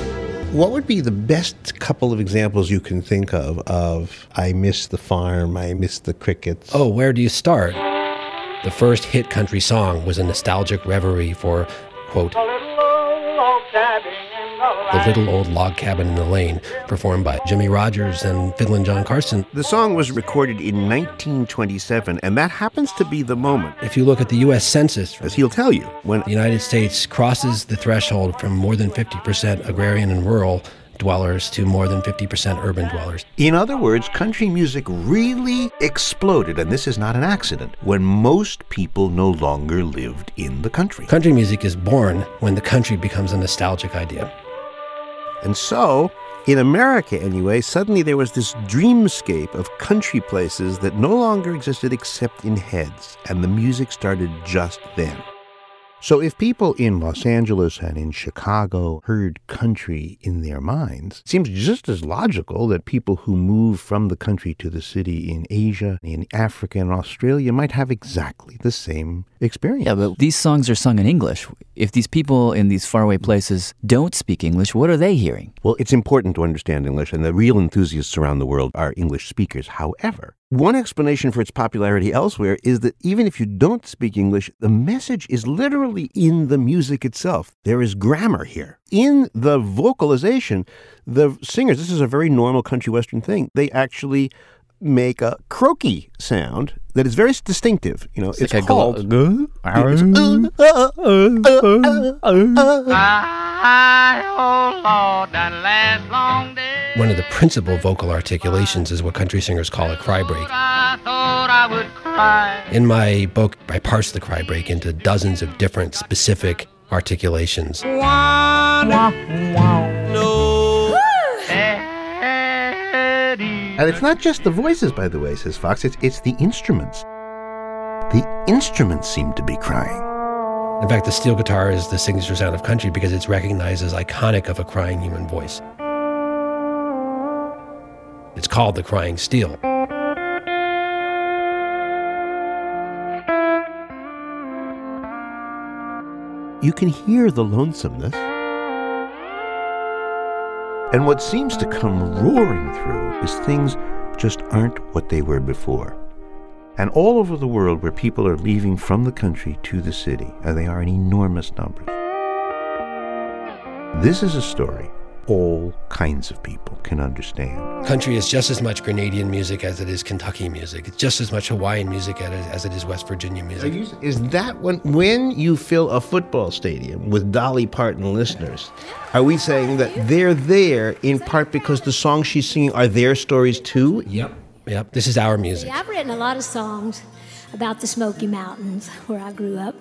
What would be the best couple of examples you can think of of I miss the farm, I miss the crickets? Oh, where do you start? The first hit country song was a nostalgic reverie for, quote, A little log cabin in The Little Old Log Cabin in the Lane, performed by Jimmie Rodgers and Fiddlin' John Carson. The song was recorded in 1927, and that happens to be the moment. If you look at the U.S. Census, as he'll tell you, when the United States crosses the threshold from more than 50% agrarian and rural dwellers to more than 50% urban dwellers. In other words, country music really exploded, and this is not an accident, when most people no longer lived in the country. Country music is born when the country becomes a nostalgic idea. And so, in America anyway, suddenly there was this dreamscape of country places that no longer existed except in heads, and the music started just then. So if people in Los Angeles and in Chicago heard country in their minds, it seems just as logical that people who move from the country to the city in Asia, in Africa, and Australia might have exactly the same experience. Yeah, but these songs are sung in English. If these people in these faraway places don't speak English, what are they hearing? Well, it's important to understand English, and the real enthusiasts around the world are English speakers. However, one explanation for its popularity elsewhere is that even if you don't speak English, the message is literally in the music itself. There is grammar here. In the vocalization, the singers, this is a very normal country western thing, they actually make a croaky sound that is very distinctive. You know, it's, it's like called. A, uh, uh, uh, one of the principal vocal articulations is what country singers call a cry break. In my book, I parse the cry break into dozens of different specific articulations. And it's not just the voices, by the way, says Fox, it's, it's the instruments. The instruments seem to be crying. In fact, the steel guitar is the signature sound of country because it's recognized as iconic of a crying human voice. It's called the crying steel. You can hear the lonesomeness. And what seems to come roaring through is things just aren't what they were before. And all over the world where people are leaving from the country to the city, and they are in enormous numbers. This is a story all kinds of people can understand. Country is just as much Grenadian music as it is Kentucky music. It's just as much Hawaiian music as it is West Virginia music. You, is that when when you fill a football stadium with Dolly Parton listeners? Are we saying that they're there in part because the songs she's singing are their stories too? Yep. Yep. This is our music. I've written a lot of songs about the Smoky Mountains where I grew up.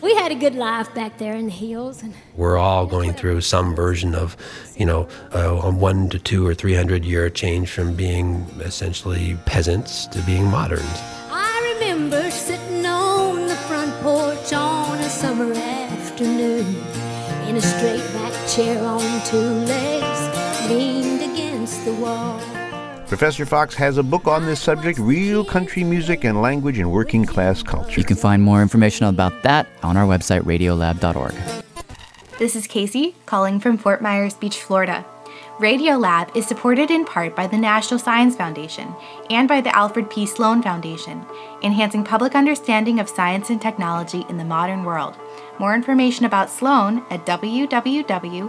We had a good life back there in the hills. And We're all going through some version of, you know, a one to two or three hundred year change from being essentially peasants to being moderns. I remember sitting on the front porch on a summer afternoon in a straight back chair on two legs, leaned against the wall. Professor Fox has a book on this subject Real Country Music and Language in Working Class Culture. You can find more information about that on our website, radiolab.org. This is Casey calling from Fort Myers Beach, Florida. Radiolab is supported in part by the National Science Foundation and by the Alfred P. Sloan Foundation, enhancing public understanding of science and technology in the modern world. More information about Sloan at www.sloan.org.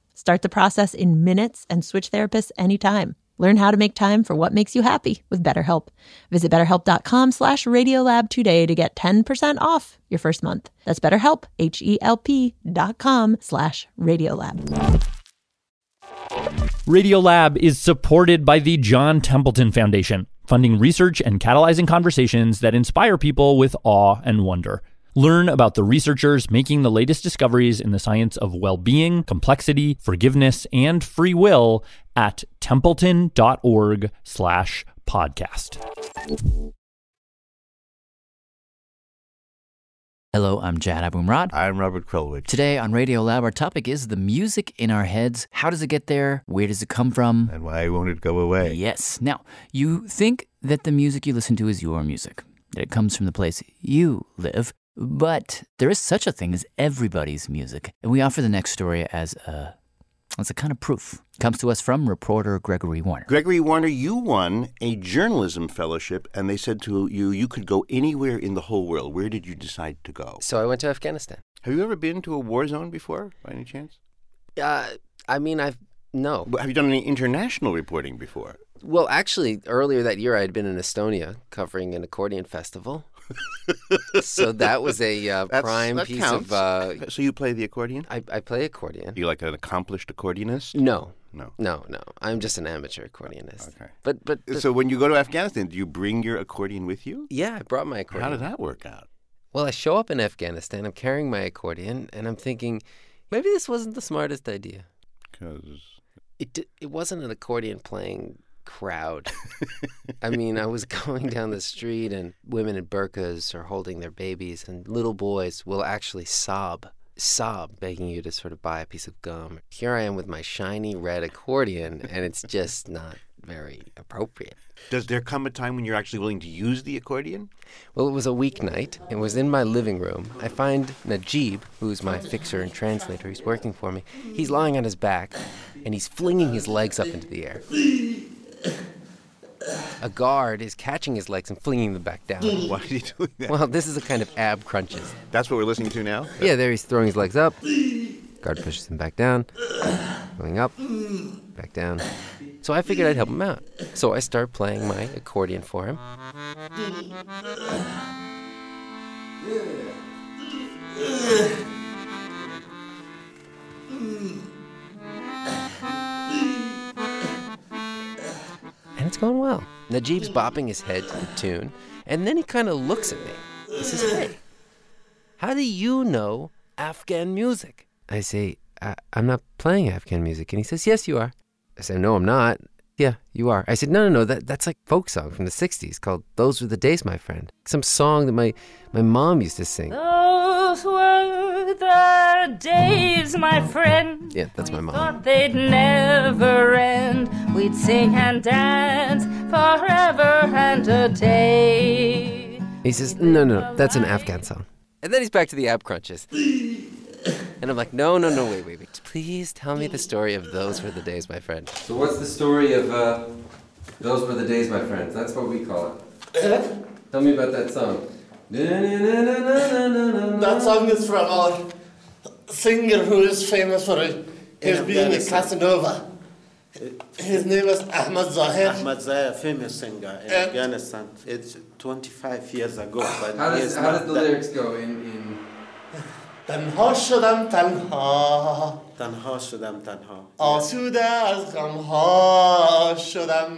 Start the process in minutes and switch therapists anytime. Learn how to make time for what makes you happy with BetterHelp. Visit betterhelp.com slash radiolab today to get 10% off your first month. That's betterhelp, H-E-L-P dot com slash radiolab. Radiolab is supported by the John Templeton Foundation, funding research and catalyzing conversations that inspire people with awe and wonder. Learn about the researchers making the latest discoveries in the science of well being, complexity, forgiveness, and free will at templeton.org slash podcast. Hello, I'm Jad Abumrad. I'm Robert Krulwich. Today on Radio Lab, our topic is the music in our heads. How does it get there? Where does it come from? And why won't it go away? Yes. Now, you think that the music you listen to is your music, that it comes from the place you live. But there is such a thing as everybody's music. And we offer the next story as a, as a kind of proof. Comes to us from reporter Gregory Warner. Gregory Warner, you won a journalism fellowship, and they said to you you could go anywhere in the whole world. Where did you decide to go? So I went to Afghanistan. Have you ever been to a war zone before, by any chance? Uh, I mean, I've no. Have you done any international reporting before? Well, actually, earlier that year, I had been in Estonia covering an accordion festival. So that was a uh, (laughs) That's- prime that piece counts. of. Uh, so you play the accordion? I, I play accordion. You like an accomplished accordionist? No, No. no, no. I'm just an amateur accordionist. Okay. But but So when you go to Afghanistan, do you bring your accordion with you? yeah, I brought my accordion. How did that work out? Well, I show up in Afghanistan. I'm carrying my accordion, and I'm thinking, maybe this wasn't the smartest idea. Because It it wasn't an accordion playing crowd. I mean, I was (laughs) going down the street, and women in burqas are holding their babies, and little boys will actually sob, sob, begging you to sort of buy a piece of gum. Here I am with my shiny red accordion, and it's just not very appropriate. Does there come a time when you're actually willing to use the accordion? Well, it was a weeknight. It was in my living room. I find Najib, who's my fixer and translator, he's working for me. He's lying on his back, and he's flinging his legs up into the air. A guard is catching his legs and flinging them back down. Why is he doing that? Well, this is a kind of ab crunches. That's what we're listening to now? Yeah, there he's throwing his legs up. Guard pushes him back down, going up, back down. So I figured I'd help him out. So I start playing my accordion for him. And it's going well. Najib's bopping his head to the tune, and then he kind of looks at me. He says, Hey, how do you know Afghan music? I say, I- I'm not playing Afghan music. And he says, Yes, you are. I say, No, I'm not. Yeah, you are. I said, No, no, no. That, that's like folk song from the 60s called Those Were the Days, My Friend. Some song that my, my mom used to sing. Those were the days, my friend. Yeah, that's my mom. Thought they'd never end. We'd sing and dance forever and a day. He says, No, no, no. That's an Afghan song. And then he's back to the ab crunches. And I'm like, No, no, no, wait, wait, wait. Please tell me the story of Those Were the Days, my friend. So, what's the story of uh, Those Were the Days, my friends? That's what we call it. Tell me about that song. That song is from our singer who is famous for his being a Afghanistan. Casanova. His name is Ahmad Zahir. Ahmad Zahir, famous singer in And- Afghanistan. It's 25 years ago, but How he does, is how not does the dead. lyrics go in, in تنها شدم تنها تنها شدم تنها. آسوده از غمها شدم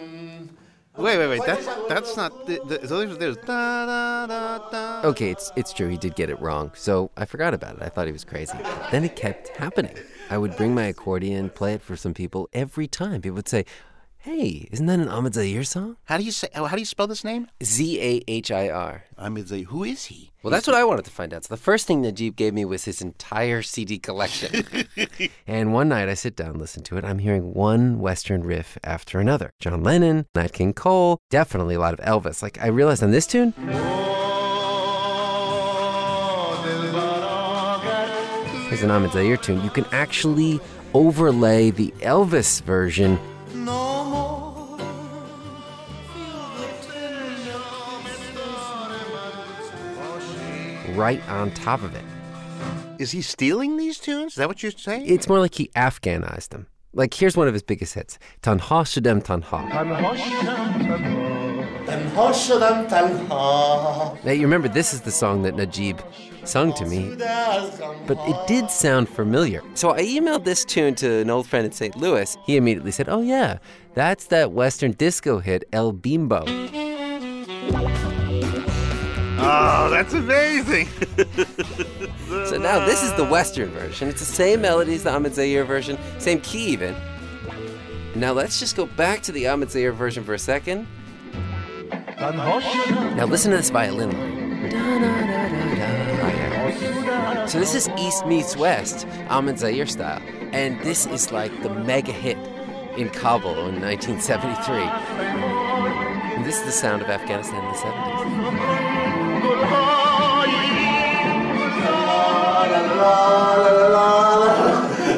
Wait, wait, wait. That's that's not the, the so there's, there's da, da, da, da. Okay, it's it's true. He did get it wrong, so I forgot about it. I thought he was crazy. Then it kept happening. I would bring my accordion, play it for some people every time. People would say, "Hey, isn't that an Ahmed Zahir song?" How do you say? Oh, how do you spell this name? Z A H I R. Ahmed Zahir. Who is he? Well, that's what I wanted to find out. So the first thing Najib gave me was his entire CD collection. (laughs) and one night I sit down, listen to it. I'm hearing one Western riff after another. John Lennon, Nat King Cole, definitely a lot of Elvis. Like I realized on this tune, here's an Ahmed Zahir tune. You can actually overlay the Elvis version right on top of it. Is he stealing these tunes? Is that what you're saying? It's more like he Afghanized them. Like here's one of his biggest hits, Tanha Shadem Tanha. Now you remember this is the song that Najib sung to me, but it did sound familiar. So I emailed this tune to an old friend in St. Louis. He immediately said, "Oh yeah, that's that Western disco hit El Bimbo." Oh, that's amazing! (laughs) so now this is the Western version. It's the same melody as the Ahmed Zahir version, same key even. Now let's just go back to the Ahmed Zahir version for a second. Now listen to this violin line. So this is East meets West, Ahmed Zahir style, and this is like the mega hit in Kabul in 1973. And this is the sound of Afghanistan in the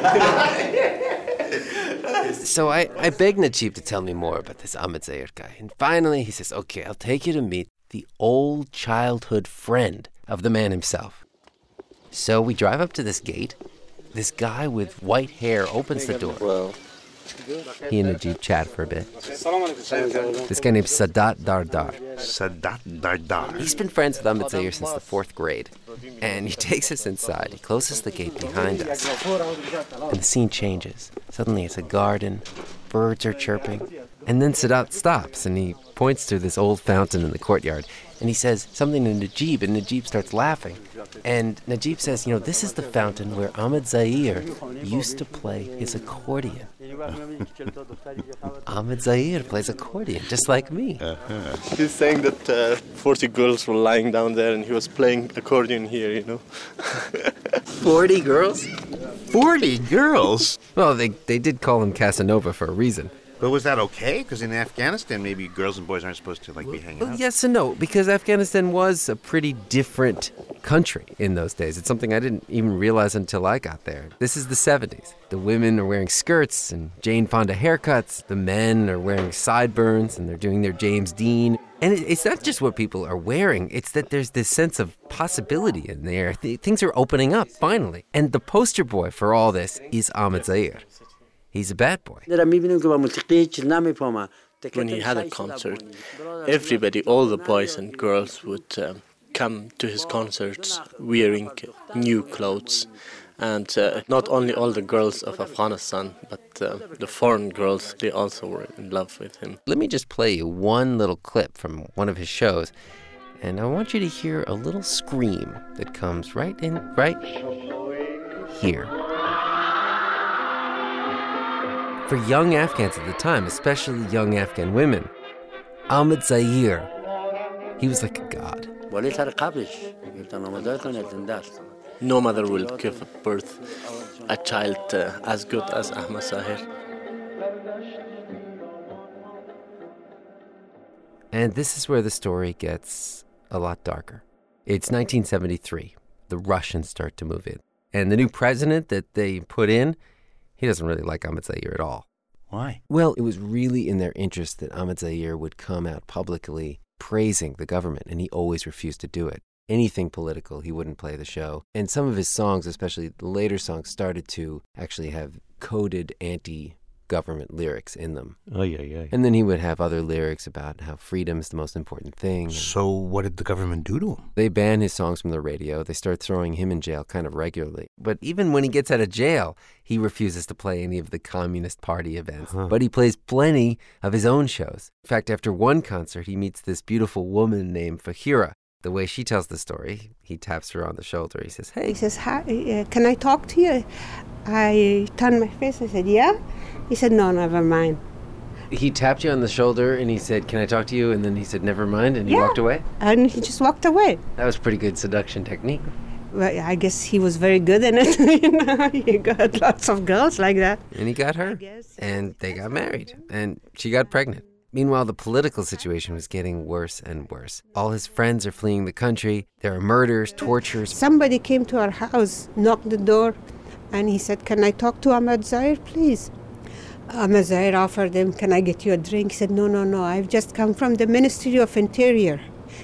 70s. (laughs) So I, I begged Najib to tell me more about this Ahmed Zahir guy. And finally he says, okay, I'll take you to meet the old childhood friend of the man himself. So we drive up to this gate. This guy with white hair opens the door. He and Najib chat for a bit. This guy named Sadat Dardar. Sadat Dardar. He's been friends with Ahmed Zahir since the fourth grade. And he takes us inside. He closes the gate behind us. And the scene changes. Suddenly it's a garden. Birds are chirping. And then Sadat stops and he points to this old fountain in the courtyard. And he says something to Najib, and Najib starts laughing. And Najib says, You know, this is the fountain where Ahmed Zahir used to play his accordion. (laughs) Ahmed Zahir plays accordion, just like me. He's saying that uh, 40 girls were lying down there and he was playing accordion here, you know. (laughs) 40 girls? 40 girls? Well, they, they did call him Casanova for a reason. But was that okay? Because in Afghanistan, maybe girls and boys aren't supposed to like be hanging Well, out. yes and no, because Afghanistan was a pretty different country in those days. It's something I didn't even realize until I got there. This is the 70s. The women are wearing skirts and Jane Fonda haircuts. The men are wearing sideburns and they're doing their James Dean. And it's not just what people are wearing, it's that there's this sense of possibility in there. Th- things are opening up, finally. And the poster boy for all this is Ahmed Zahir. He's a bad boy. When he had a concert, everybody, all the boys and girls would um, come to his concerts wearing new clothes. And uh, not only all the girls of Afghanistan, but uh, the foreign girls, they also were in love with him. Let me just play you one little clip from one of his shows, and I want you to hear a little scream that comes right in, right here. For young Afghans at the time, especially young Afghan women, Ahmed Zahir, he was like a god. No mother will give birth a child uh, as good as Ahmad Zahir. And this is where the story gets a lot darker. It's 1973. The Russians start to move in. And the new president that they put in, he doesn't really like Ahmed Zahir at all. Why? Well, it was really in their interest that Ahmed Zahir would come out publicly praising the government, and he always refused to do it. Anything political, he wouldn't play the show. And some of his songs, especially the later songs, started to actually have coded anti government lyrics in them. Oh, yeah, yeah. And then he would have other lyrics about how freedom is the most important thing. So, what did the government do to him? They ban his songs from the radio. They start throwing him in jail kind of regularly. But even when he gets out of jail, he refuses to play any of the Communist Party events. But he plays plenty of his own shows. In fact, after one concert, he meets this beautiful woman named Fahira. The way she tells the story, he taps her on the shoulder. He says, Hey, He says, Hi, uh, Can I talk to you? I turned my face. I said, Yeah. He said, No, never mind. he tapped you on the shoulder and he said, Can I talk to you? And then he said, Never mind. And he Yeah. walked away. And he just walked away. That was pretty good seduction technique. Well, I guess he was very good in it. (laughs) you know, he got lots of girls like that. And he got her. And they got married. And she got pregnant. Meanwhile, the political situation was getting worse and worse. All his friends are fleeing the country. There are murders, tortures. Somebody came to our house, knocked the door, and he said, Can I talk to Ahmed Zahir, please? Ahmed Zahir offered him, Can I get you a drink? He said, No, no, no. I've just come from the Ministry of Interior.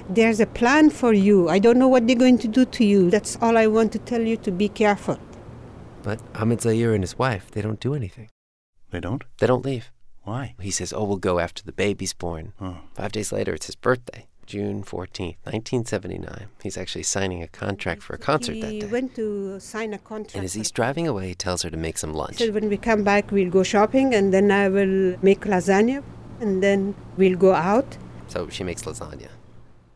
There's a plan for you. I don't know what they're going to do to you. That's all I want to tell you to be careful. But Ahmed Zahir and his wife, they don't do anything. They don't? They don't leave. Why? He says, Oh, we'll go after the baby's born. Oh. Five days later, it's his birthday, June 14th, 1979. He's actually signing a contract for a concert that day. He went to sign a contract. And as he's driving away, he tells her to make some lunch. said, When we come back, we'll go shopping, and then I will make lasagna, and then we'll go out. So she makes lasagna.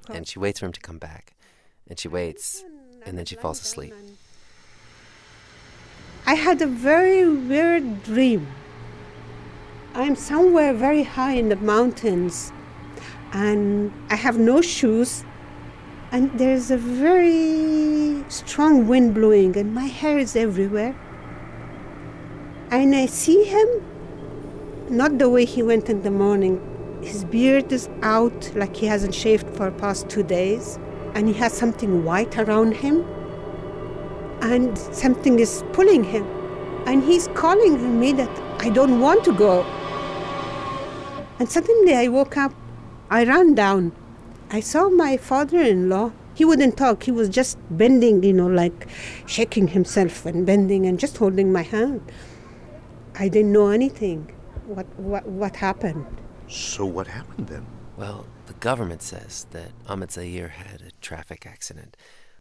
And she waits for him to come back. And she waits, and then she falls asleep. I had a very weird dream. I'm somewhere very high in the mountains, and I have no shoes, and there's a very strong wind blowing, and my hair is everywhere. And I see him, not the way he went in the morning. His beard is out, like he hasn't shaved for past two days, and he has something white around him and something is pulling him. And he's calling me that I don't want to go. And suddenly I woke up. I ran down. I saw my father in law. He wouldn't talk. He was just bending, you know, like shaking himself and bending and just holding my hand. I didn't know anything. What, what, what happened? So what happened then? Well, the government says that Ahmed Zahir had a traffic accident,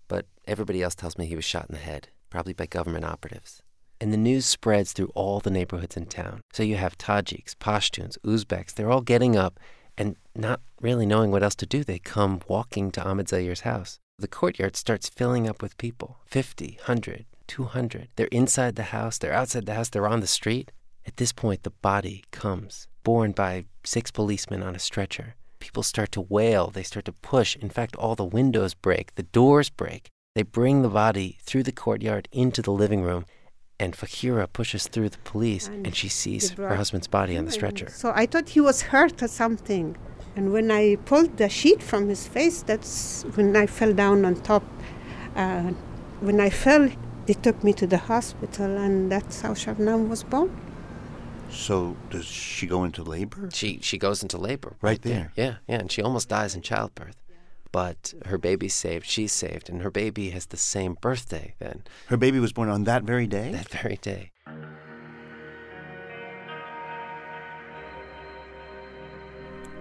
but everybody else tells me he was shot in the head, probably by government operatives. And the news spreads through all the neighborhoods in town. So you have Tajiks, Pashtuns, Uzbeks, they're all getting up and not really knowing what else to do. They come walking to Ahmed Zahir's house. The courtyard starts filling up with people 50, 100, 200. They're inside the house, they're outside the house, they're on the street. At this point, the body comes, borne by six policemen on a stretcher. People start to wail, they start to push. In fact, all the windows break, the doors break. They bring the body through the courtyard into the living room, and Fakira pushes through the police, and, she sees her husband's body on the stretcher. So I thought he was hurt or something. And when I pulled the sheet from his face, that's when I fell down on top. Uh, when I fell, they took me to the hospital, and that's how Shabnam was born. So does she go into labor? She she goes into labor Right there. Yeah, yeah, and she almost dies in childbirth. But her baby's saved, she's saved, and her baby has the same birthday then. Her baby was born on that very day? That very day.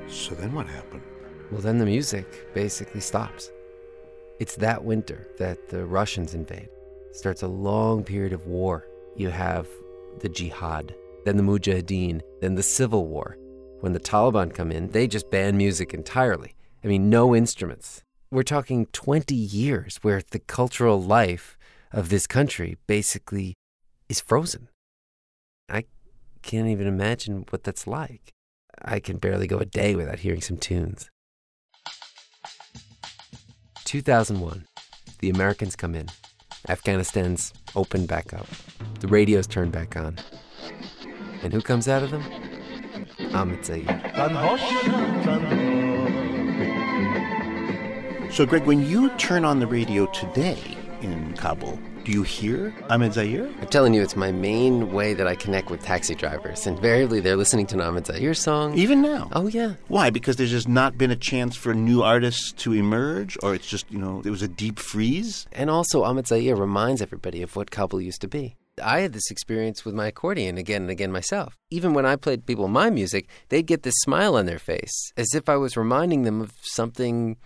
So then what happened? Well, then the music basically stops. It's that winter that the Russians invade. Starts a long period of war. You have the jihad, then the mujahideen, then the civil war. When the Taliban come in, they just ban music entirely. I mean, no instruments. We're talking 20 years where the cultural life of this country basically is frozen. I can't even imagine what that's like. I can barely go a day without hearing some tunes. 2001, the Americans come in. Afghanistan's opened back up. The radio's turned back on. And who comes out of them? Ahmed Zahir. So, Greg, when you turn on the radio today in Kabul, do you hear Ahmed Zahir? I'm telling you, it's my main way that I connect with taxi drivers. Invariably, they're listening to an Ahmed Zahir song. Even now? Oh, yeah. Why? Because there's just not been a chance for new artists to emerge, or it's just, you know, there was a deep freeze? And also, Ahmed Zahir reminds everybody of what Kabul used to be. I had this experience with my accordion again and again myself. Even when I played people my music, they'd get this smile on their face, as if I was reminding them of something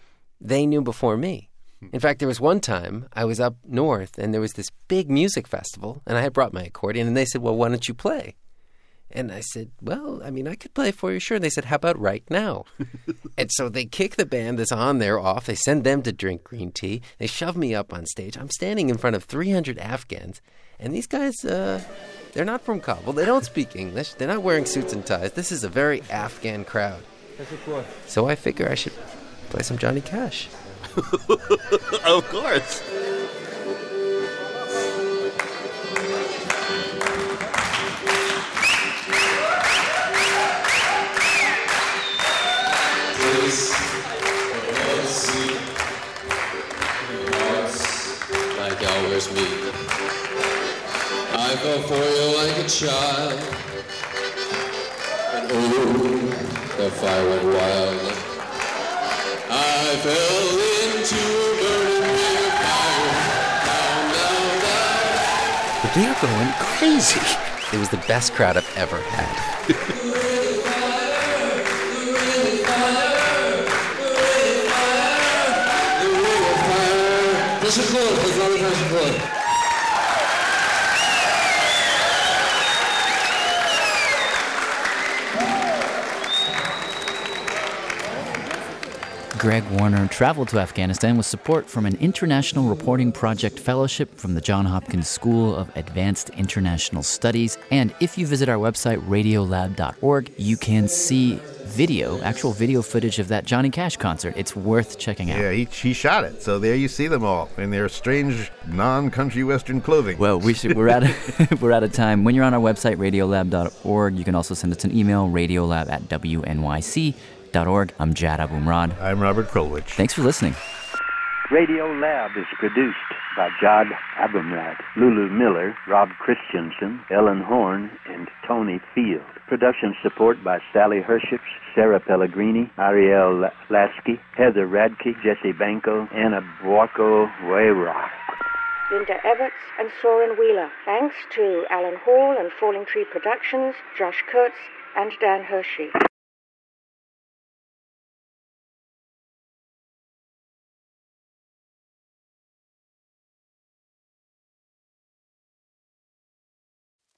they knew before me. In fact, there was one time I was up north and there was this big music festival, and I had brought my accordion, and they said, Well, why don't you play? And I said, Well, I mean, I could play for you, sure. And they said, How about right now? (laughs) and so they kick the band that's on there off. They send them to drink green tea. They shove me up on stage. I'm standing in front of 300 Afghans, and these guys, uh, they're not from Kabul. They don't speak English. They're not wearing suits and ties. This is a very Afghan crowd. So I figure I should play some Johnny Cash. (laughs) of course. like always me. I fell for you like a child. And ooh, the fire went wild. I fell into a burning ring of fire. Down, down, down. But They're going crazy. It was the best crowd I've ever had. Greg Warner traveled to Afghanistan with support from an International Reporting Project Fellowship from the Johns Hopkins School of Advanced International Studies. And if you visit our website, radiolab.org, you can see video, actual video footage of that Johnny Cash concert. It's worth checking out. Yeah, he, he shot it. So there you see them all in their strange non-country western clothing. Well, we should, we're, out of, (laughs) we're out of time. When you're on our website, radiolab.org, you can also send us an email, radiolab at wnyc.org. I'm Jad Abumrad. I'm Robert Krulwich. Thanks for listening. Radio Lab is produced by Jad Abumrad, Lulu Miller, Rob Christensen, Ellen Horne, and Tony Field. Production support by Sally Herships, Sarah Pellegrini, Ariel Lasky, Heather Radke, Jesse Banco, Anna Buaco Wayrock. Linda Everts and Soren Wheeler. Thanks to Alan Hall and Falling Tree Productions, Josh Kurtz, and Dan Hershey.